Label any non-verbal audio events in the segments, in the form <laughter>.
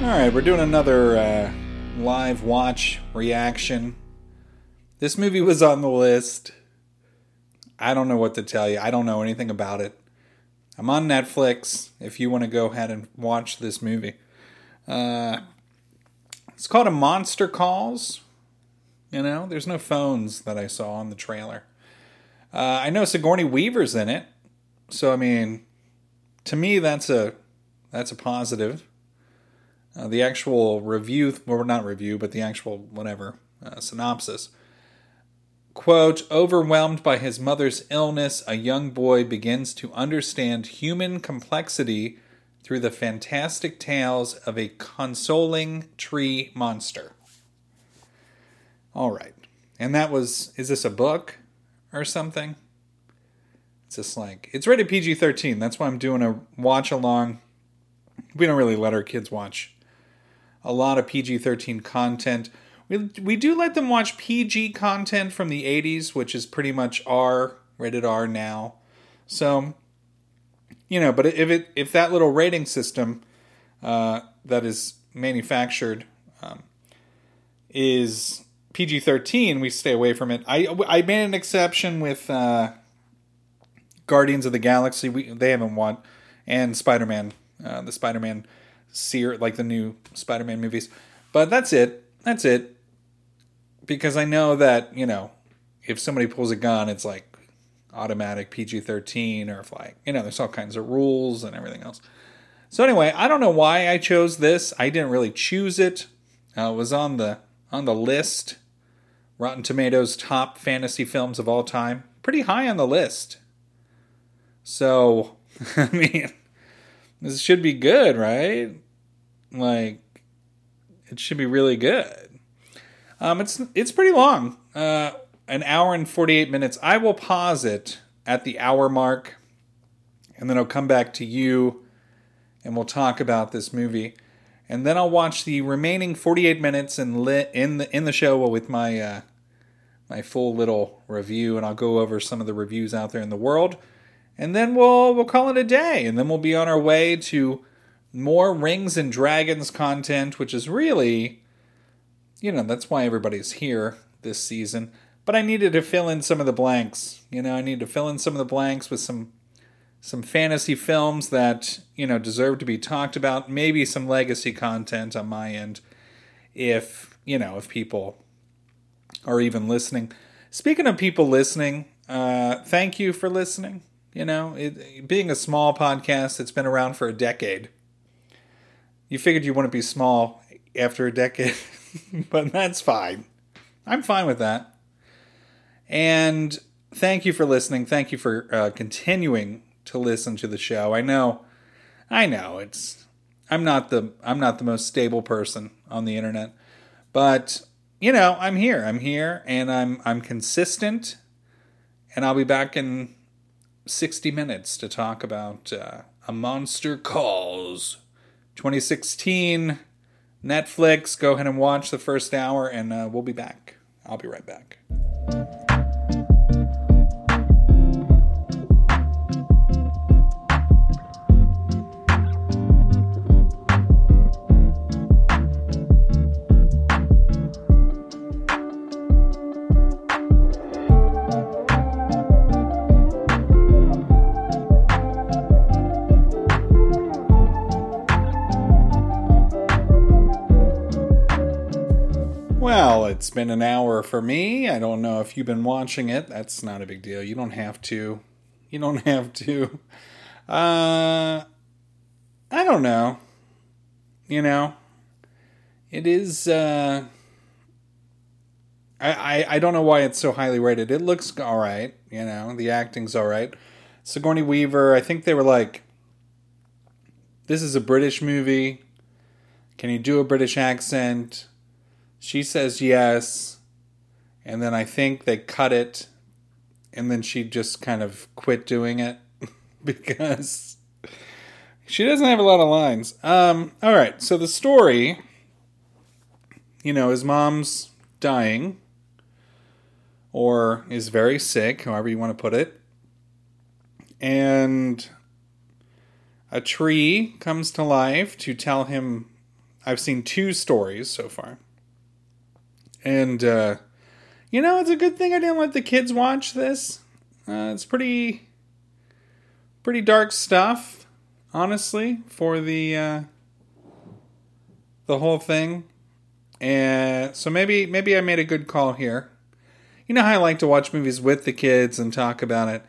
All right, we're doing another uh, live watch reaction. This movie was on the list. I don't know what to tell you. I don't know anything about it. I'm on Netflix if you want to go ahead and watch this movie. Uh, it's called A Monster Calls. You know, there's no phones that I saw on the trailer. Uh, I know Sigourney Weaver's in it, so I mean, to me that's a that's a positive. Uh, the actual review, well, not review, but the actual whatever uh, synopsis. Quote Overwhelmed by his mother's illness, a young boy begins to understand human complexity through the fantastic tales of a consoling tree monster. All right. And that was, is this a book or something? It's just like, it's rated PG 13. That's why I'm doing a watch along. We don't really let our kids watch a lot of PG 13 content. We, we do let them watch PG content from the 80s, which is pretty much R, rated R now. So, you know, but if it if that little rating system uh, that is manufactured um, is PG 13, we stay away from it. I, I made an exception with uh, Guardians of the Galaxy. We, they haven't won. And Spider Man, uh, the Spider Man seer like the new Spider-Man movies. But that's it. That's it. Because I know that, you know, if somebody pulls a gun, it's like automatic PG-13 or if like, you know, there's all kinds of rules and everything else. So anyway, I don't know why I chose this. I didn't really choose it. Uh, it was on the on the list. Rotten Tomatoes top fantasy films of all time. Pretty high on the list. So, <laughs> I mean, this should be good, right? Like, it should be really good. Um, it's it's pretty long, uh, an hour and forty eight minutes. I will pause it at the hour mark, and then I'll come back to you, and we'll talk about this movie, and then I'll watch the remaining forty eight minutes and lit in the in the show with my uh, my full little review, and I'll go over some of the reviews out there in the world and then we'll we'll call it a day. And then we'll be on our way to more rings and dragons content which is really you know that's why everybody's here this season. But i needed to fill in some of the blanks you know i need to fill in some of the blanks with some some fantasy films that you know deserve to be talked about. Maybe some legacy content on my end if you know if people are even listening. Speaking of people listening uh, thank you for listening you know, it, being a small podcast that's been around for a decade, you figured you wouldn't be small after a decade, <laughs> but that's fine. I'm fine with that. And thank you for listening. Thank you for uh, continuing to listen to the show. I know, I know it's I'm not the I'm not the most stable person on the internet, but you know I'm here. I'm here, and I'm I'm consistent and I'll be back in 60 minutes to talk about uh, A Monster Calls 2016 Netflix. Go ahead and watch the first hour, and uh, we'll be back. I'll be right back. Been an hour for me. I don't know if you've been watching it. That's not a big deal. You don't have to. You don't <laughs> have to. Uh, I don't know. You know, it is. Uh, I, I I don't know why it's so highly rated. It looks all right. You know, the acting's all right. Sigourney Weaver. I think they were like, "This is a British movie. Can you do a British accent?" She says yes. And then I think they cut it. And then she just kind of quit doing it <laughs> because she doesn't have a lot of lines. Um, all right. So the story, you know, his mom's dying or is very sick, however you want to put it. And a tree comes to life to tell him. I've seen two stories so far and uh, you know it's a good thing I didn't let the kids watch this. Uh, it's pretty, pretty dark stuff, honestly, for the uh, the whole thing. And so maybe maybe I made a good call here. You know how I like to watch movies with the kids and talk about it.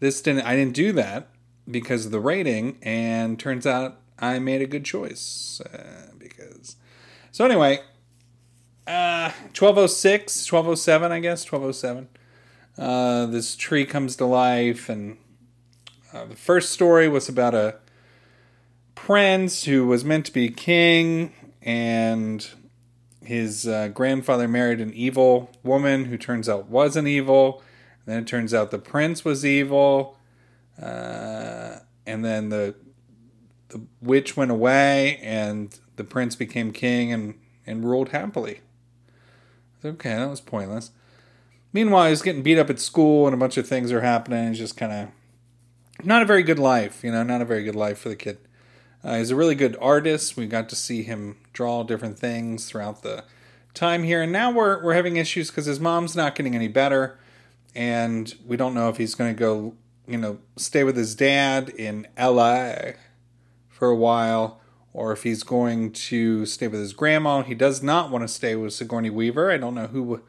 This didn't. I didn't do that because of the rating, and turns out I made a good choice uh, because. So anyway, uh 1206 1207 i guess 1207 uh this tree comes to life and uh, the first story was about a prince who was meant to be king and his uh, grandfather married an evil woman who turns out wasn't evil. And then it turns out the prince was evil uh, and then the the witch went away and the prince became king and and ruled happily Okay, that was pointless. Meanwhile, he's getting beat up at school and a bunch of things are happening. It's just kind of not a very good life, you know, not a very good life for the kid. Uh, he's a really good artist. We got to see him draw different things throughout the time here, and now we're we're having issues because his mom's not getting any better, and we don't know if he's going to go, you know, stay with his dad in L.A. for a while or if he's going to stay with his grandma. He does not want to stay with Sigourney Weaver. I don't know who would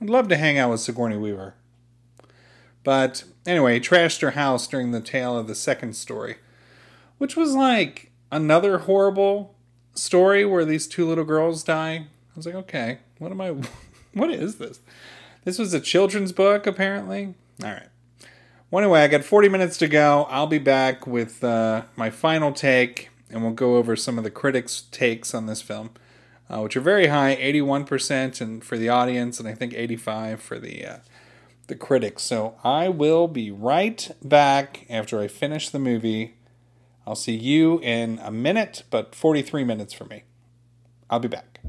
I'd love to hang out with Sigourney Weaver. But anyway, he trashed her house during the tale of the second story, which was like another horrible story where these two little girls die. I was like, okay, what am I? <laughs> What is this? This was a children's book, apparently. All right. Well, anyway, I got 40 minutes to go. I'll be back with uh, my final take and we'll go over some of the critics' takes on this film, uh, which are very high, 81% and for the audience, and I think 85 for the uh, the critics. So I will be right back after I finish the movie. I'll see you in a minute, but 43 minutes for me. I'll be back.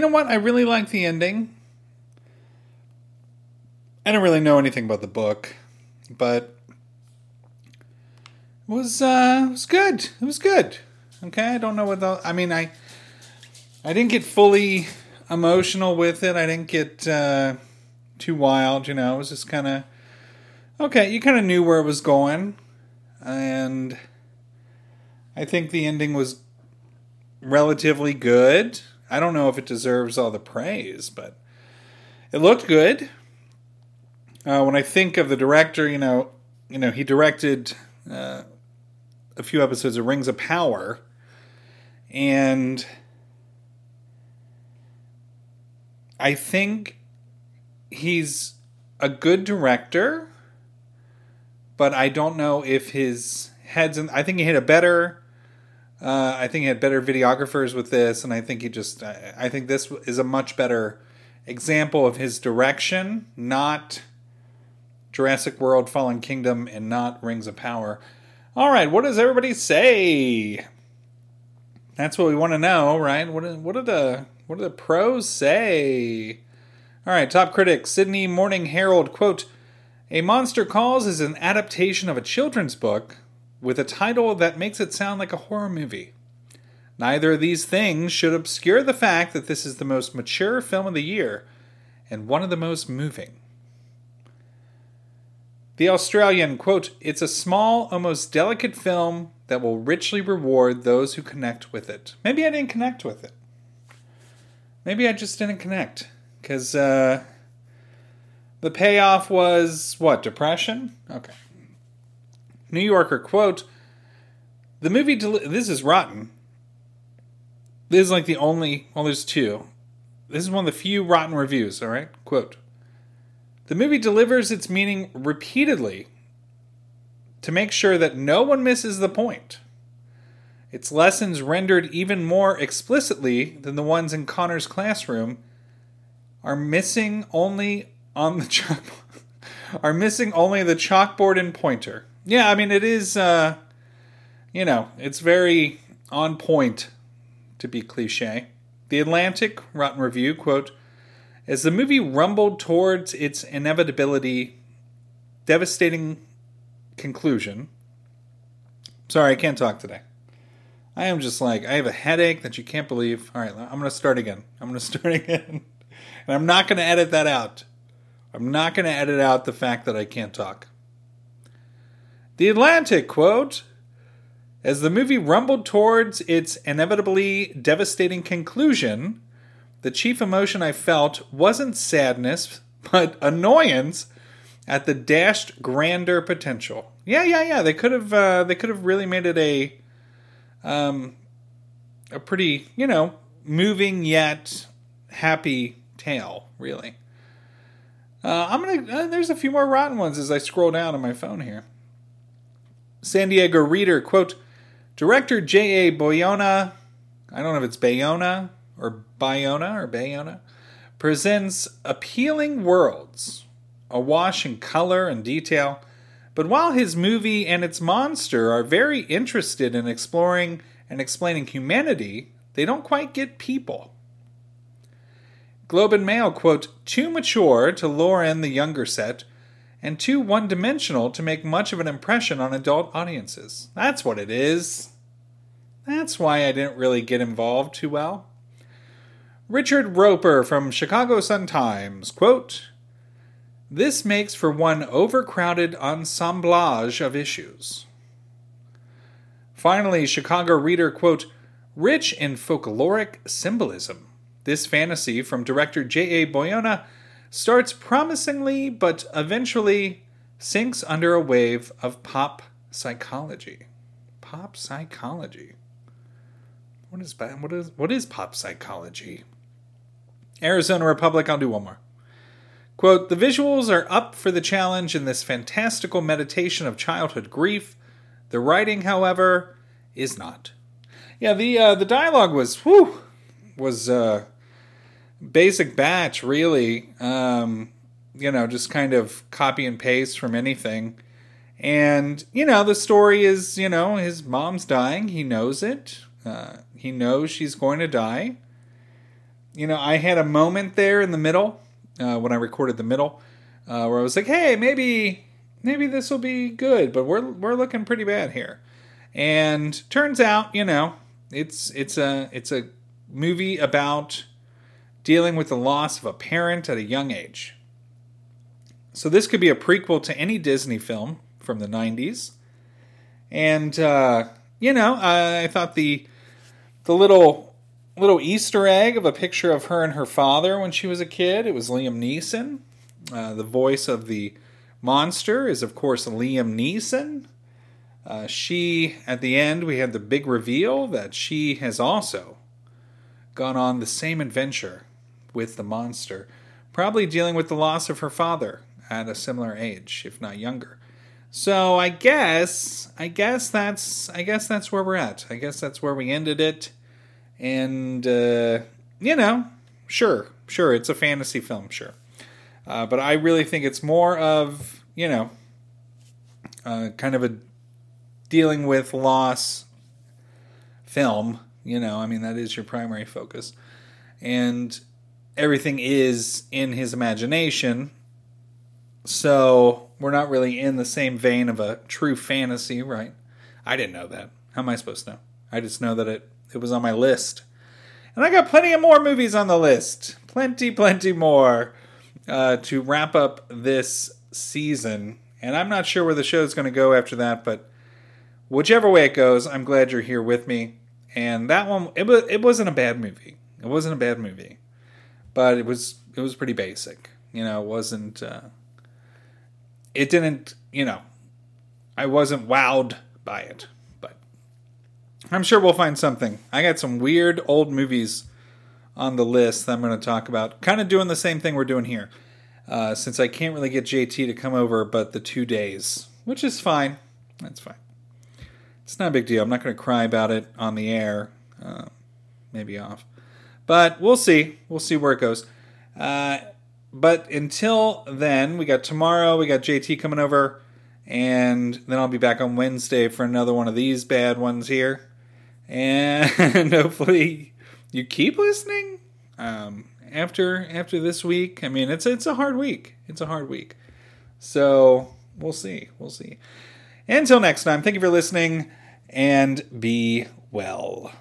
You know what? I really like the ending. I don't really know anything about the book, but it was uh, it was good. It was good. Okay, I don't know what the. I mean, I I didn't get fully emotional with it. I didn't get uh, too wild. You know, it was just kind of okay. You kind of knew where it was going, and I think the ending was relatively good. I don't know if it deserves all the praise, but it looked good. Uh, when I think of the director, you know, you know, he directed uh, a few episodes of Rings of Power, and I think he's a good director, but I don't know if his head's in. I think he hit a better. Uh, I think he had better videographers with this, and I think he just. I, I think this is a much better example of his direction, not Jurassic World, Fallen Kingdom, and not Rings of Power. All right, what does everybody say? That's what we want to know, right? What what did the what do the pros say? All right, top critic Sydney Morning Herald quote: "A Monster Calls is an adaptation of a children's book with a title that makes it sound like a horror movie. Neither of these things should obscure the fact that this is the most mature film of the year and one of the most moving." The Australian, quote, it's a small, almost delicate film that will richly reward those who connect with it. Maybe I didn't connect with it. Maybe I just didn't connect. Because uh, the payoff was what? Depression? Okay. New Yorker, quote, the movie, del- this is rotten. This is like the only, well, there's two. This is one of the few rotten reviews, all right? Quote, the movie delivers its meaning repeatedly to make sure that no one misses the point. Its lessons rendered even more explicitly than the ones in Conor's classroom are missing only on the <laughs> chalk are missing only the chalkboard and pointer. Yeah, I mean it is uh you know, it's very on point to be cliche. The Atlantic Rotten Review quote as the movie rumbled towards its inevitability, devastating conclusion. Sorry, I can't talk today. I am just like, I have a headache that you can't believe. All right, I'm to start again. I'm to <laughs> start again. and I'm not to edit that out. I'm not to edit out the fact that I can't talk. The Atlantic quote As the movie rumbled towards its inevitably devastating conclusion, the chief emotion I felt wasn't sadness, but annoyance at the dashed grander potential. Yeah, yeah, yeah. They could have uh, they could have really made it a um a pretty, you know, moving yet happy tale, really. Uh, I'm gonna. Uh, there's a few more rotten ones as I scroll down on my phone here. San Diego Reader quote: Director J. A. Boyona. I don't know if it's Bayona or Bayona or Bayona, presents appealing worlds, awash in color and detail. But while his movie and its monster are very interested in exploring and explaining humanity, they don't quite get people. Globe and Mail quote, too mature to lure in the younger set, and too one dimensional to make much of an impression on adult audiences. That's what it is. That's why I didn't really get involved too well. Richard Roeper from Chicago Sun-Times, quote, This makes for one overcrowded assemblage of issues. Finally, Chicago Reader, quote, Rich in folkloric symbolism, this fantasy from director J.A. Boyona starts promisingly but eventually sinks under a wave of pop psychology. Pop psychology. What is what is what is pop psychology? Arizona Republic, I'll do one more. Quote The visuals are up for the challenge in this fantastical meditation of childhood grief. The writing, however, is not. Yeah, the uh, the dialogue was whew, was uh, basic batch, really. Um, you know, just kind of copy and paste from anything. And, you know, the story is, you know, his mom's dying. He knows it. Uh, he knows she's going to die you know, I had a moment there in the middle uh, when I recorded the middle uh, where I was like, "Hey, maybe maybe this will be good," but we're we're looking pretty bad here. And turns out, you know, it's it's a it's a movie about dealing with the loss of a parent at a young age. So this could be a prequel to any Disney film from the '90s, and uh, you know, I, thought the the little little Easter egg of a picture of her and her father when she was a kid. It was Liam Neeson. Uh, the voice of the monster is, of course, Liam Neeson. Uh, she, at the end, we had the big reveal that she has also gone on the same adventure with the monster, probably dealing with the loss of her father at a similar age, if not younger. So I guess, I guess that's, I guess that's where we're at. I guess that's where we ended it. And uh, you know, sure, sure, it's a fantasy film, sure, uh, but I really think it's more of you know, uh, kind of a dealing with loss film. You know, I mean that is your primary focus, and everything is in his imagination. So we're not really in the same vein of a true fantasy, right? I didn't know that. How am I supposed to know? I just know that it it was on my list. And I got plenty of more movies on the list. Plenty, plenty more uh, to wrap up this season. And I'm not sure where the show's going to go after that, but whichever way it goes, I'm glad you're here with me. And that one, it was it wasn't a bad movie. It wasn't a bad movie, but it was it was pretty basic. You know, it wasn't. Uh, it didn't. You know, I wasn't wowed by it. But I'm sure we'll find something. I got some weird old movies on the list that I'm going to talk about. Kind of doing the same thing we're doing here. Uh, since I can't really get JT to come over but the two days, which is fine. That's fine. It's not a big deal. I'm not going to cry about it on the air. Uh, maybe off. But we'll see. We'll see where it goes. Uh, but until then, we got tomorrow, we got JT coming over, and then I'll be back on Wednesday for another one of these bad ones here and <laughs> hopefully you keep listening um, after after this week. I mean, it's it's a hard week. It's a hard week. So we'll see. We'll see. Until next time, thank you for listening and be well.